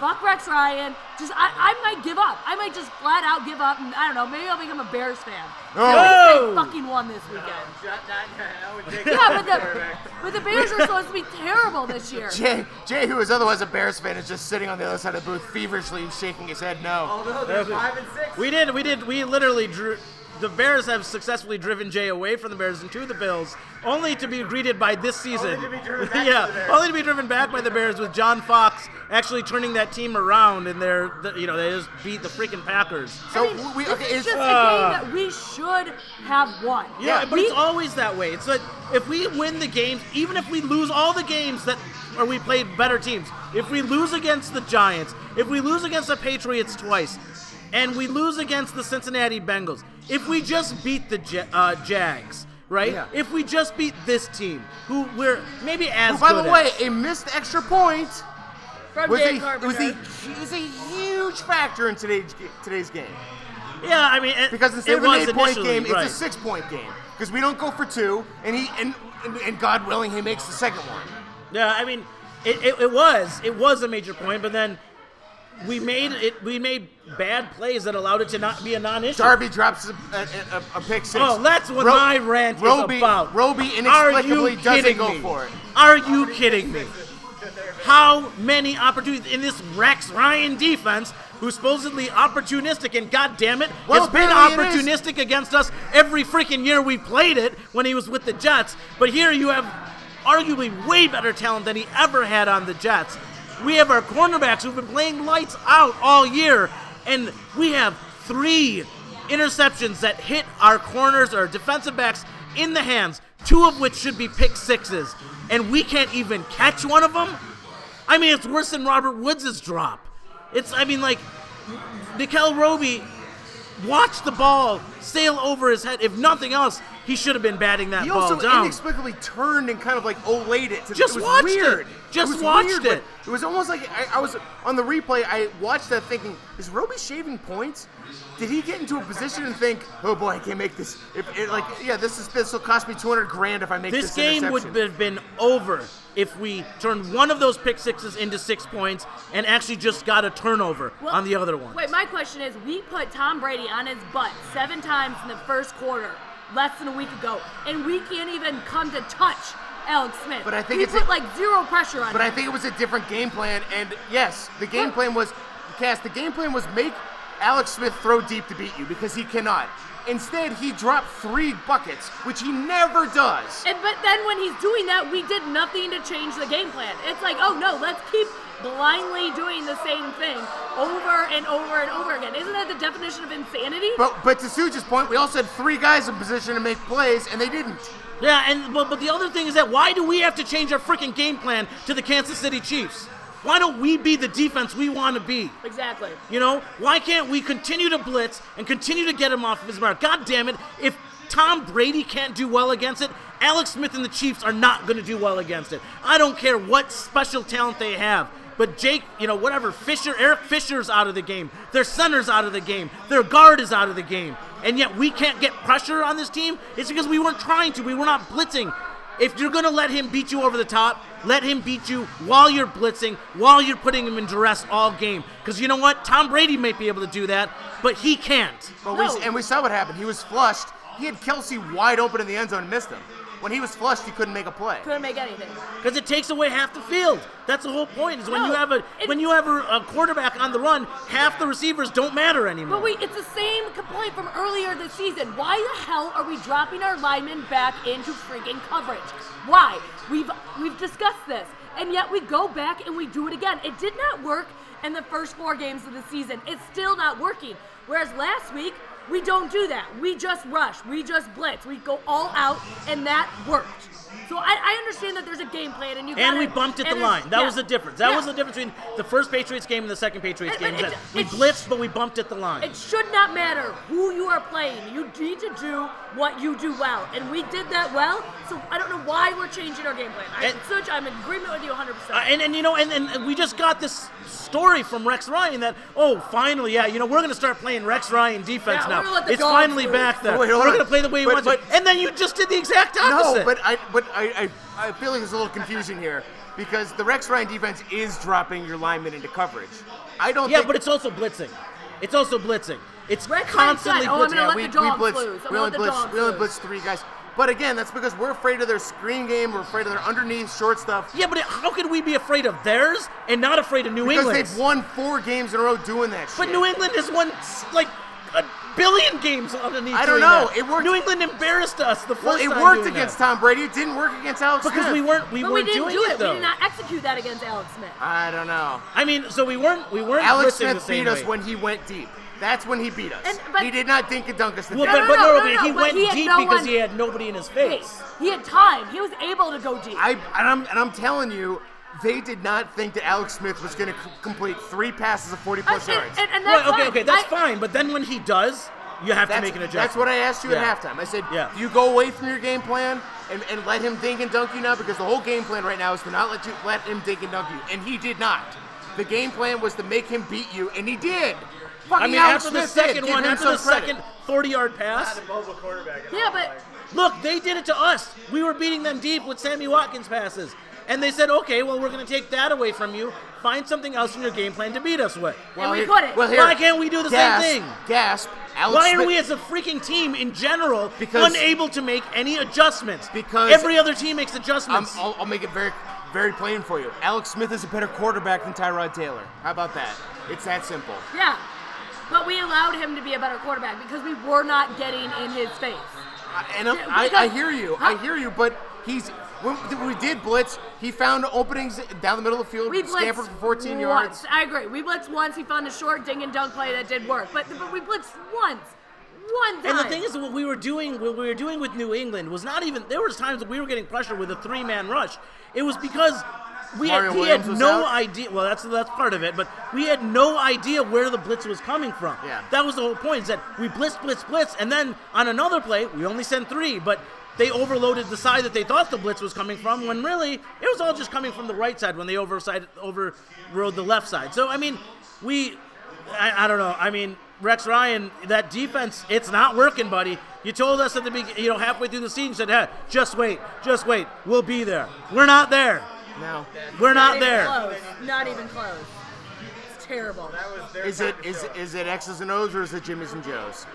Fuck Rex Ryan. Just I, I might give up. I might just flat out give up, and I don't know. Maybe I'll become a Bears fan. Oh. They fucking won this weekend. That, that, that would take Yeah, but the but the Bears are supposed to be terrible this year. <laughs> Jay, Jay, who is otherwise a Bears fan, is just sitting on the other side of the booth, feverishly shaking his head no. Although they're five and six. We did. We did. We literally drew. The Bears have successfully driven Jay away from the Bears and to the Bills, only to be greeted by this season. Only to be back yeah, to the <laughs> Bears. only to be driven back by the Bears with John Fox actually turning that team around, and they're, the- you know, they just beat the freaking Packers. So I mean, we okay, is is just a uh, game that we should have won. Yeah, but we, it's always that way. It's like if we win the games, even if we lose all the games that or we played better teams, if we lose against the Giants, if we lose against the Patriots twice, and we lose against the Cincinnati Bengals, if we just beat the Ja- uh, Jags, right? Yeah. If we just beat this team, who we're maybe as by good the way, as. a missed extra point from was Dan a, was a was a huge factor in today's today's game. yeah, I mean, it, Because instead it of an eight-point game, right. it's a six-point game. Because we don't go for two, and he and, and and God willing, he makes the second one. Yeah, I mean, it, it, it was it was a major point, but then we made it we made bad plays that allowed it to not be a non-issue. Darby drops a, a, a, pick six. Oh, that's what Ro- my rant Robey, is about. Robey inexplicably doesn't go me? for it. Are you kidding me? How many opportunities in this Rex Ryan defense, who's supposedly opportunistic, and God damn it, Well, it's been apparently it is. opportunistic against us every freaking year we played it when he was with the Jets. But here you have arguably way better talent than he ever had on the Jets. We have our cornerbacks who've been playing lights out all year, and we have three interceptions that hit our corners or defensive backs in the hands, two of which should be pick sixes, and we can't even catch one of them? I mean, it's worse than Robert Woods' drop. It's, I mean, like, Nickell Robey watched the ball sail over his head. If nothing else, he should have been batting that He ball also down. inexplicably turned and kind of like olayed it. To, Just it was watched weird. it. Just was watched weird, it. It was almost like I, I was on the replay. I watched that thinking, is Robey shaving points? Did he get into a position and think, oh boy, I can't make this? If it, like, yeah, this is this will cost me 200 grand if I make this. this game would have been over if we turned one of those pick sixes into six points and actually just got a turnover Well, on the other one. Wait, my question is: We put Tom Brady on his butt seven times in the first quarter, less than a week ago, and we can't even come to touch Alex Smith. But I think we it's put a- like zero pressure on But him. I think it was a different game plan. And yes, the game What? plan was, Cass, the game plan was make Alex Smith throw deep to beat you because he cannot. Instead, he dropped three buckets, which he never does. And but then when he's doing that, we did nothing to change the game plan. It's like, oh no, let's keep blindly doing the same thing over and over and over again. Isn't that the definition of insanity? But but to Suja's point, we also had three guys in position to make plays, and they didn't. Yeah, and but, but the other thing is that why do we have to change our freaking game plan to the Kansas City Chiefs? Why don't we be the defense we want to be? exactly. You know, why can't we continue to blitz and continue to get him off of his mark? God damn it! If Tom Brady can't do well against it, Alex Smith and the Chiefs are not going to do well against it. I don't care what special talent they have. But Jake, you know, whatever, Fisher, Eric Fisher's out of the game. Their center's out of the game. Their guard is out of the game. And yet we can't get pressure on this team. It's because we weren't trying to. We were not blitzing. If you're going to let him beat you over the top, let him beat you while you're blitzing, while you're putting him in duress all game. Because you know what? Tom Brady might be able to do that, but he can't. But No. we and we saw what happened. He was flushed. He had Kelce wide open in the end zone and missed him. When he was flushed, he couldn't make a play. Couldn't make anything. Because it takes away half the field. That's the whole point. Is when No, you have a it- when you have a, a quarterback on the run, half the receivers don't matter anymore. But wait, it's the same complaint from earlier this season. Why the hell are we dropping our linemen back into freaking coverage? Why? We've we've discussed this, and yet we go back and we do it again. It did not work in the first four games of the season. It's still not working. Whereas last week we don't do that. We just rush. We just blitz. We go all out, and that worked. So I, I understand that there's a game plan, and you and gotta- we bumped at the line. That yeah. was the difference. That Yeah. was the difference between the first Patriots game and the second Patriots game. is it- we blitzed, but we bumped at the line. It should not matter who you are playing. You need to do what you do well. And we did that well, so I don't know why we're changing our game plan. I, And- Such, I'm in agreement with you 100%. Uh, and, and you know, and, and we just got this story from Rex Ryan that oh, finally, yeah, you know, we're going to start playing Rex Ryan defense Yeah, now. We're gonna let the it's finally loose. back though. Oh, wait, we're on. going to play the way he want wants but- it. And then you just did the exact opposite. No, but I but I, I I feel like there's a little confusion here because the Rex Ryan defense is dropping your linemen into coverage. I don't yeah, think but it's also blitzing. It's also blitzing. It's Rex Ryan constantly said, "Oh, I'm blitzing. gonna let we, the dogs we blitz, loose. We only let blitz, we only loose." blitz three guys. But again, that's because we're afraid of their screen game. We're afraid of their underneath short stuff. Yeah, but how could we be afraid of theirs and not afraid of New England? because England? they've won four games in a row doing that shit. But New England has won like a billion games underneath. I don't know. that. It worked- New England embarrassed us the first well, it time worked doing against that. Tom Brady. It didn't work against Alex Smith. because Smith. we weren't we but weren't didn't doing do it it. though. We did not execute that against Alex Smith. I don't know. I mean, so we weren't we weren't Alex blitzing the Smith same beat us way. when he went deep. That's when he beat us. And- but- he did not think and dunk us to Well, death. but, no, but no, no, no, no, he but went he deep no because one- he had nobody in his Wait, face. he had time. He was able to go deep. I and I'm and I'm telling you, they did not think that Alex Smith was going to c- complete three passes of 40 plus uh, And- yards. and- and that's Well, okay, fine. okay, that's I- fine. But then when he does, you have to make an adjustment. that's what I asked you Yeah. at halftime. I said, Yeah. do you go away from your game plan and, and let him dink and dunk you now? Because the whole game plan right now is to not let you let him dink and dunk you, and he did not. The game plan was to make him beat you, and he did. Fucking I mean, Alex after the Smith did. second Give one, after the credit. second 40-yard pass, Not a mobile quarterback. Yeah, but look, they did it to us. We were beating them deep with Sammy Watkins passes. And they said, okay, well, we're going to take that away from you. Find something else in your game plan to beat us with. And we here- couldn't. Well, here, Why can't we do the same thing? Gasp. Alex Why are Smith- we as a freaking team in general Because- unable to make any adjustments? Because- every other team makes I'm, adjustments. I'll, I'll make it very, very plain for you. Alex Smith is a better quarterback than Tyrod Taylor. How about that? It's that simple. yeah, but we allowed him to be a better quarterback because we were not getting in his face. I, and I'm, Yeah, I, I hear you. Huh? I hear you. But he's when we did blitz. He found openings down the middle of the field. We Stanford blitzed for 14 once. yards. I agree. We blitzed once. He found a short ding and dunk play that did work, but, but we blitzed once. One time. And the thing is, what we were doing, what we were doing with New England was not even. There was times that we were getting pressure with a three-man rush. It was because we had, he had no out? idea. Well, that's that's part of it, but we had no idea where the blitz was coming from. Yeah. that was the whole point. Is that we blitz, blitz, blitz, and then on another play, we only sent three, but. They overloaded the side that they thought the blitz was coming from, when really it was all just coming from the right side when they overside overrode the left side. So I mean, we I, I don't know. I mean, Rex Ryan, that defense, it's not working, buddy. You told us at the beginning, you know, halfway through the season, you said, hey, just wait, just wait. We'll be there. We're not there. No. We're not even there. Close. Not even close. It's terrible. That was their Is it time to is show. is it X's and O's or is it Jimmy's and Joe's?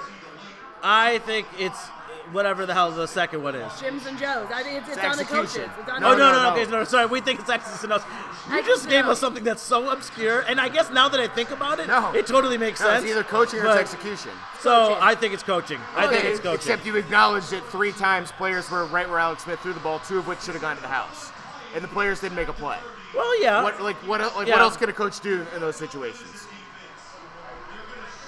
I think it's whatever the hell the second one is. Jims and Joes. I think it's, it's It's on the coaches. It's on No, oh, the no, no, no, no. okay, no, sorry. We think it's X's and O's. You X's just gave us something that's so obscure, and I guess now that I think about it, No. it totally makes No, sense. it's either coaching or it's execution. So Coaching. I think it's coaching. I think Okay, it's coaching. Except you acknowledged that three times players were right where Alex Smith threw the ball, two of which should have gone to the house. and the players didn't make a play. Well, yeah. What like what like Yeah. what else can a coach do in those situations?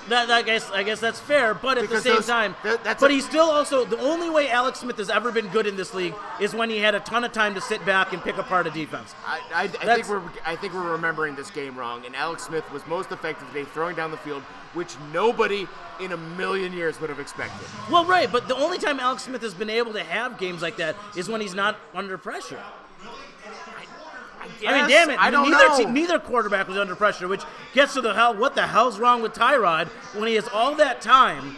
That, that- I guess I guess that's fair, but at Because the same those- time, that- but a- he's still also the only way Alex Smith has ever been good in this league is when he had a ton of time to sit back and pick apart a defense. I, I, I think we're I think we're remembering this game wrong. And Alex Smith was most effective today throwing down the field, which nobody in a million years would have expected. Well, right, but the only time Alex Smith has been able to have games like that is when he's not under pressure. I mean, damn it! I don't neither know. te- neither quarterback was under pressure, which gets to the hell. What the hell's wrong with Tyrod when he has all that time?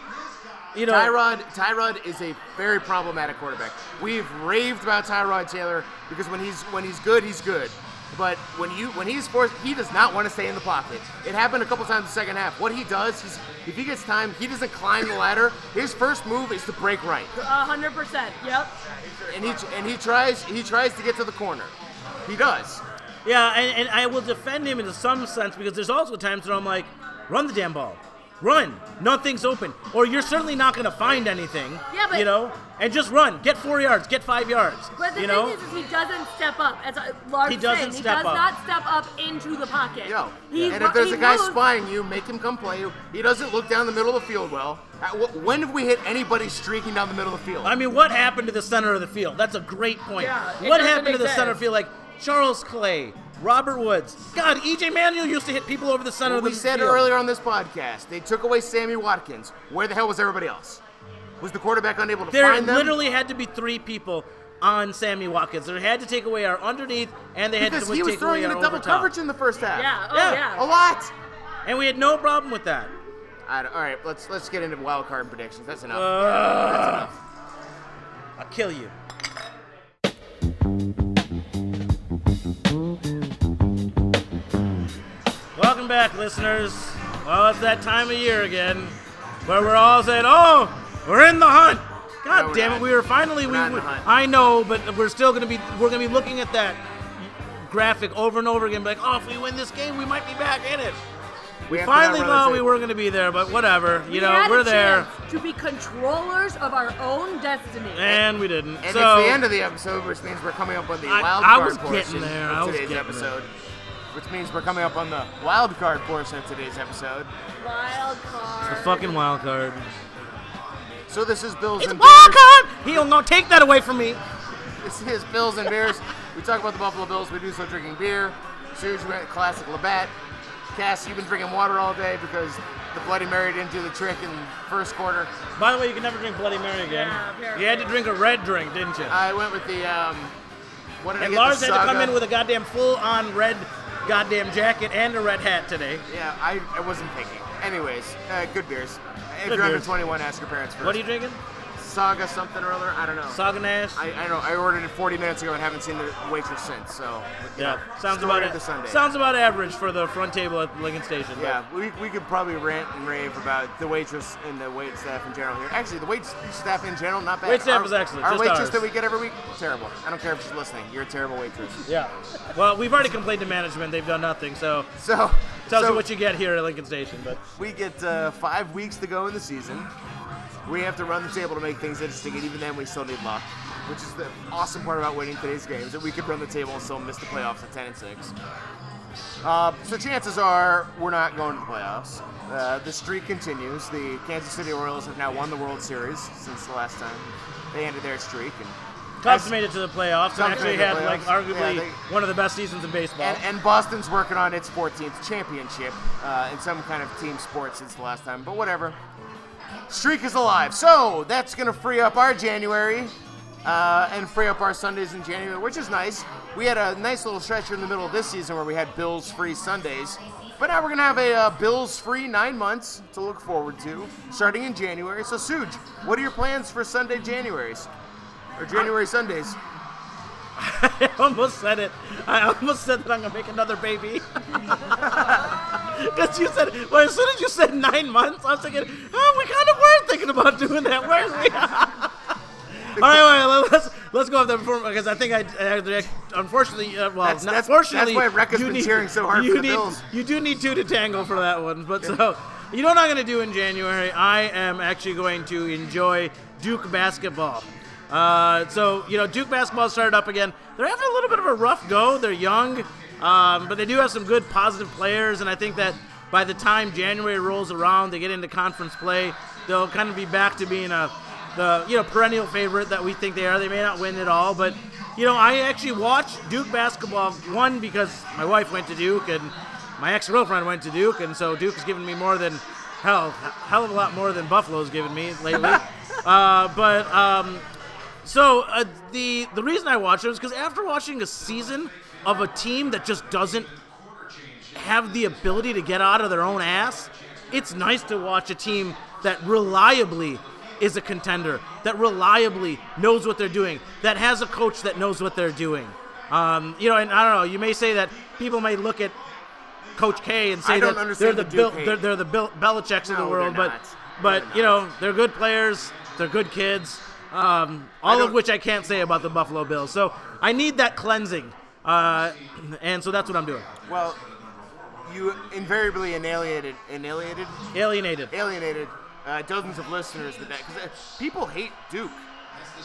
You know, Tyrod Tyrod is a very problematic quarterback. We've raved about Tyrod Taylor because when he's when he's good, he's good. But when you when he's forced, he does not want to stay in the pocket. It happened a couple times in the second half. What he does, he's if he gets time, he doesn't climb the ladder. His first move is to break right, A hundred percent. Yep. and he and he tries he tries to get to the corner. He does. Yeah, and, and I will defend him in some sense because there's also times where I'm like, run the damn ball. Run. Nothing's open. Or you're certainly not going to find anything. Yeah, but- You know? And just run. Get four yards. Get five yards. But the you thing know? is, is, he doesn't step up. As a large He doesn't saying, he does up. not step up into the pocket. Yo, He and if there's a guy moves- spying you, make him come play you. He doesn't look down the middle of the field well. Uh, When have we hit anybody streaking down the middle of the field? I mean, what happened to the center of the field? That's a great point. Yeah, what happened to make the center sense. field? Like Charles Clay, Robert Woods. God, EJ Manuel used to hit people over the center of the we said field. earlier on this podcast, they took away Sammy Watkins. Where the hell was everybody else? Was the quarterback unable to There find them? There literally had to be three people on Sammy Watkins. They had to take away our underneath, and they had because to he was take throwing away into double over top. coverage in the first half. Yeah. Oh Yeah. yeah. a lot. and we had no problem with that. I all right, let's let's get into wild card predictions. That's enough. Uh, That's enough. I'll kill you. Welcome back, listeners. Well, it's that time of year again where we're all saying, "Oh, we're in the hunt." God No, we're damn not. it, we were finally. We're we, we- I know, but we're still gonna be. We're gonna be looking at that graphic over and over again, be like, "Oh, if we win this game, we might be back in it." We have to Finally not run the thought we table. were gonna be there, but whatever. You We know, had we're a there, to be controllers of our own destiny. and we didn't. And so it's the end of the episode, which means we're coming up on the I- wild I card was getting portion there, I of was today's getting episode. Which means we're coming up on the wild card portion of today's episode. Wild card. the fucking wild card. So this is Bills It's and wild Bears. card. He'll not take that away from me. This is Bills and Bears. We talk about the Buffalo Bills. We do so drinking beer. Suge went classic Labatt. Cass, you've been drinking water all day because the Bloody Mary didn't do the trick in the first quarter. By the way, you can never drink Bloody Mary again. Yeah, apparently. you had to drink a red drink, didn't you? I went with the um. What did I and get? Lars the had to come in with a goddamn full-on red goddamn jacket and a red hat today. Yeah, I, I wasn't thinking. Anyways, uh, good beers. If Good you're under beers. 21, ask your parents first. What are you drinking? Saga something or other? I don't know. Saga Nash. I, I don't know. I ordered it 40 minutes ago and haven't seen the waitress since. So yeah, know, sounds about it. Sounds about average for the front table at Lincoln Station. Yeah, we, we could probably rant and rave about the waitress and the wait staff in general here. Actually, the wait staff in general, not bad. Wait staff Our- is excellent, Our just waitress ours. that we get every week, terrible. I don't care if she's listening. You're a terrible waitress. Yeah. Well, we've already complained to management. They've done nothing. So <laughs> So, tells so you what you get here at Lincoln Station. But we get uh, five weeks to go in the season. We have to run the table to make things interesting, and even then, we still need luck. Which is the awesome part about winning today's game is that we could run the table and still miss the playoffs at 10 and 6. Uh, so chances are we're not going to the playoffs. Uh, the streak continues. The Kansas City Royals have now won the World Series since the last time they ended their streak, and Cubs made it to the playoffs and actually had like arguably Yeah, they- one of the best seasons in baseball. And, and Boston's working on its 14th championship uh, in some kind of team sport since the last time, but whatever. Streak is alive. So that's going to free up our January uh, and free up our Sundays in January, which is nice. We had a nice little stretch in the middle of this season where we had Bills free Sundays. But now we're going to have a uh, Bills free nine months to look forward to starting in January. So, Suge, what are your plans for Sunday Januaries? Or January Sundays? <laughs> I almost said it. I almost said that I'm gonna make another baby. <laughs> <laughs> Because you said, well, as soon as you said nine months, I was thinking, oh, we kind of were thinking about doing that, weren't we? <laughs> all right, all right, let's let's go off that before because I think I, I unfortunately, uh, well, That's- that's- fortunately, that's why Rekka's you been need- cheering so hard you for the need, Bills. You do need two to tangle for that one, but so you know what I'm gonna do in January? I am actually going to enjoy Duke basketball. Uh, so you know, Duke basketball started up again. They're having a little bit of a rough go. They're young, um, but they do have some good positive players, and I think that by the time January rolls around, they get into conference play, they'll kind of be back to being a the you know perennial favorite that we think they are. They may not win it all, but you know, I actually watched Duke basketball one because my wife went to Duke and my ex-girlfriend went to Duke, and so Duke has given me more than hell, hell of a lot more than Buffalo's given me lately. <laughs> uh, but um, so uh, the the reason I watched it was because after watching a season of a team that just doesn't have the ability to get out of their own ass, it's nice to watch a team that reliably is a contender, that reliably knows what they're doing, that has a coach that knows what they're doing. Um, you know, and I don't know. You may say that people may look at Coach K and say that they're the the Bill, they're, they're the Bill, Belichick's of the world, but but you know they're good players, they're good kids. Um, all of which I can't say about the Buffalo Bills. So I need that cleansing, uh, <clears throat> and so that's what I'm doing. Well, you invariably alienated, alienated, Alienated. alienated uh, dozens of listeners with that because people hate Duke.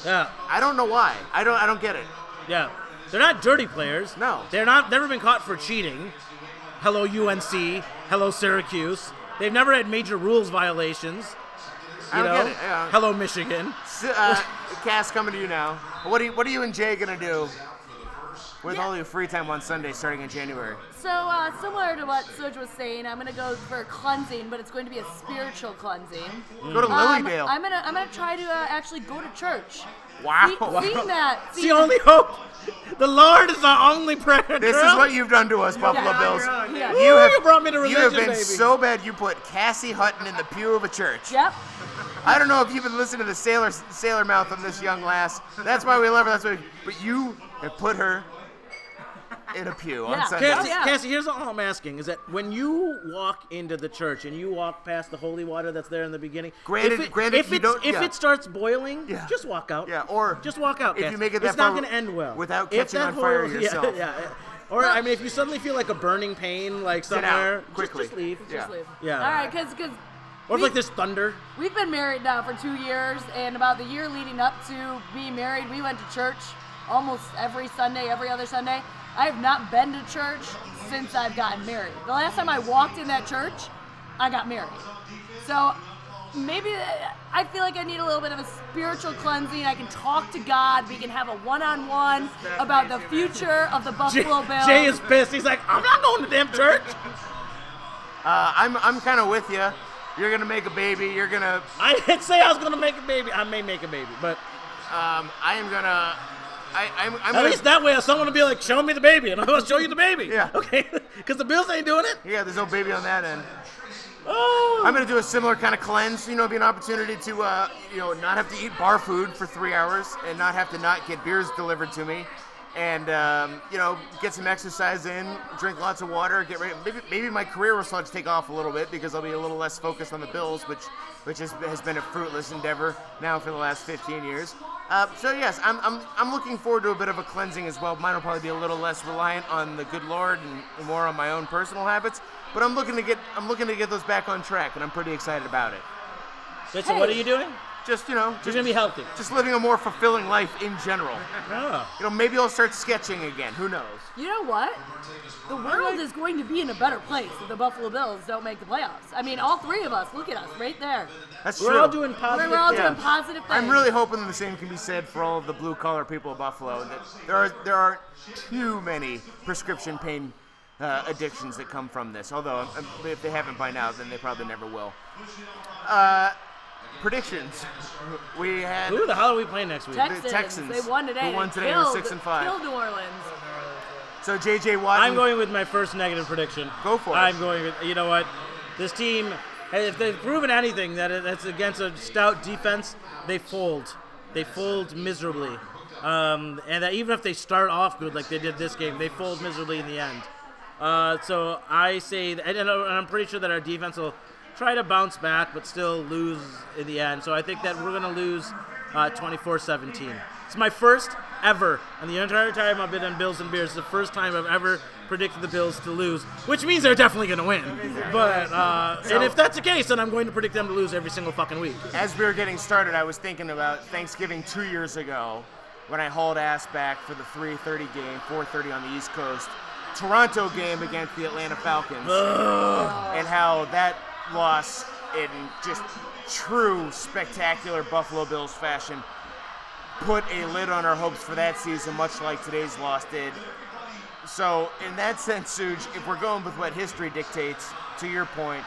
Yeah, I don't know why. I don't. I don't get it. yeah. They're not dirty players. No. They're not. Never been caught for cheating. Hello UNC. Hello Syracuse. They've never had major rules violations. I You don't know. get it. Yeah. Hello Michigan. Uh, Cass, coming to you now. What are you, what are you and Jay gonna do with Yeah. all your free time on Sunday starting in January? So uh, similar to what Suj was saying, I'm gonna go for cleansing, but it's going to be a spiritual cleansing. Go to Um, Lilydale. I'm gonna I'm gonna try to uh, actually go to church. Wow. See, Wow. Seeing that, It's the only hope. The Lord is our only prayer. this is what you've done to us, Buffalo Yeah. Bills. Yeah. Ooh, You have you brought me to religion, You have been baby. so bad. You put Cassie Hutton in the pew of a church. Yep. I don't know if you've been listening to the sailor sailor mouth on this young lass. That's why we love her. That's why. But you have put her in a pew on Yeah. Sunday. Cassie, Oh, yeah. Cassie, here's all I'm asking: is that when you walk into the church and you walk past the holy water that's there in the beginning, Granted- if it, granted, if, you it's- don't- if yeah. it starts boiling, Yeah. just walk out. Yeah, or just walk out. if you Cassie. make it that it's not far going to end well without If catching that on <laughs> fire whole- yourself. Yeah, yeah. Or I mean, if you suddenly feel like a burning pain, like Get out, somewhere, just- quickly. just, leave. Yeah. Just leave. Yeah. All right, because because Or if like there's thunder. We've been married now for two years, and about the year leading up to being married, we went to church almost every Sunday, every other Sunday. I have not been to church since I've gotten married. The last time I walked in that church, I got married. So maybe I feel like I need a little bit of a spiritual cleansing. I can talk to God. We can have a one-on-one about the future of the Jay, Buffalo Bills. Jay is pissed. He's like, I'm not going to damn church. Uh, I'm I'm kind of with you. You're gonna make a baby. You're gonna. I didn't say I was going to make a baby. I may make a baby, but Um, I am gonna. I, I'm. I'm At gonna, least that way, someone will be like, "Show me the baby," and <laughs> I'll show you the baby. Yeah. Okay. <laughs> Because the Bills ain't doing it. Yeah, there's no baby on that end. Oh. I'm gonna do a similar kind of cleanse. You know, be an opportunity to, uh, you know, not have to eat bar food for three hours and not have to not get beers delivered to me, and um, you know, get some exercise in, drink lots of water, get ready. Maybe, maybe my career will start to take off a little bit because I'll be a little less focused on the Bills, which, which has, has been a fruitless endeavor now for the last 15 years. Uh, so yes, I'm, I'm, I'm looking forward to a bit of a cleansing as well. Mine will probably be a little less reliant on the good Lord and more on my own personal habits. But I'm looking to get I'm looking to get those back on track, and I'm pretty excited about it. Wait, so what are you doing? Just you know, You're just, gonna be healthy. just living a more fulfilling life in general. Oh. You know, maybe I'll start sketching again. Who knows? You know what? The world is going to be in a better place if the Buffalo Bills don't make the playoffs. I mean, all three of us, look at us right there. That's We're true. all doing positive. we're all yeah. doing positive things. I'm really hoping the same can be said for all of the blue collar people of Buffalo. That there are there are too many prescription pain uh, addictions that come from this. Although um, if they haven't by now, then they probably never will. Uh, predictions. We had Who the hell are we playing next week? Texans, Texans, They won today. who won today and are killed, six and five. Killed New Orleans. So J.J. Watt. I'm going with my first negative prediction. Go for it. I'm going with. You know what? This team, if they've proven anything that it- that's against a stout defense, they fold. They fold miserably. Um, and that even if they start off good like they did this game, they fold miserably in the end. Uh, so I say, that, and I'm pretty sure that our defense will try to bounce back, but still lose in the end. So I think that we're going to lose uh, 24-17. It's my first ever, and the entire time I've been on Bills and Beers, it's the first time I've ever predicted the Bills to lose, which means they're definitely going to win. But uh, and if that's the case, then I'm going to predict them to lose every single fucking week. As we were getting started, I was thinking about Thanksgiving two years ago when I hauled ass back for the 3:30 game, 4:30 on the East Coast, Toronto game against the Atlanta Falcons, and how that loss in just true spectacular Buffalo Bills fashion put a lid on our hopes for that season, much like today's loss did. So, in that sense, Suge, if we're going with what history dictates, to your point,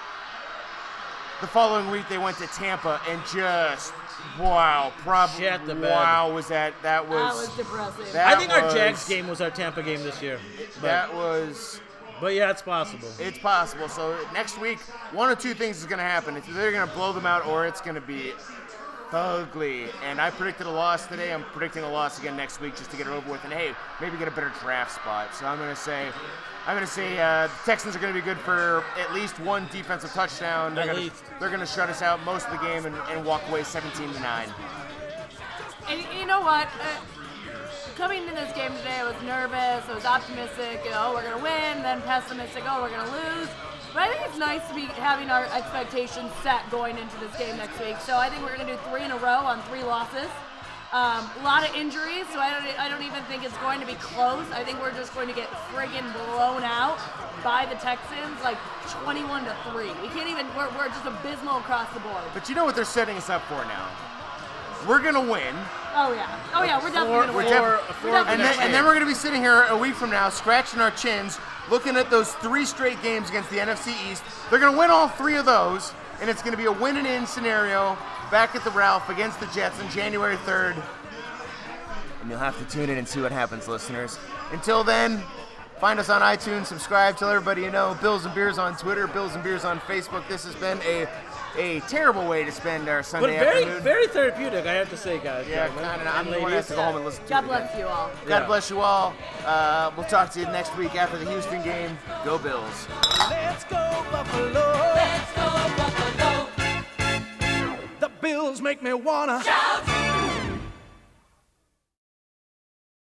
the following week they went to Tampa and just wow, probably Shit the bed. wow was that that was That was depressing. that I think our Jags game was our Tampa game this year. But, that was but yeah, it's possible. it's possible. So next week, one or two things is going to happen. It's either going to blow them out or it's going to be ugly. And I predicted a loss today. I'm predicting a loss again next week just to get it over with. And hey, maybe get a better draft spot. So I'm going to say, I'm going to say uh, the Texans are going to be good for at least one defensive touchdown. They're At gonna, least. They're going to shut us out most of the game and, and walk away 17 to nine. And you know what? Uh, coming into this game today, I was nervous. I was optimistic. You know, we're gonna win. Then pessimistic. Oh, we're gonna lose. But I think it's nice to be having our expectations set going into this game next week. So I think we're gonna do three in a row on three losses. Um, a lot of injuries, so I don't, I don't even think it's going to be close. I think we're just going to get friggin' blown out by the Texans, like 21 to three. We can't even. We're, we're just abysmal across the board. But you know what they're setting us up for now? We're going to win. Oh yeah. Oh yeah. We're definitely gonna Four- win. def- four- We're four- definitely And gonna then, win. and then we're going to be sitting here a week from now, scratching our chins, looking at those three straight games against the NFC East. They're going to win all three of those, and it's going to be a win and in scenario back at the Ralph against the Jets on January 3rd. And you'll have to tune in and see what happens, listeners. Until then, find us on iTunes, subscribe, tell everybody you know. Bills and Beers on Twitter, Bills and Beers on Facebook. This has been a a terrible way to spend our Sunday But very, afternoon. very therapeutic, I have to say, guys. yeah, gentlemen, kind of. I'm and the one that has to go home and listen to God it again. bless you all. God Yeah. bless you all. Uh, we'll talk to you next week after the Houston game. Go Bills. Let's go Buffalo. Let's go Buffalo. The Bills make me wanna shout.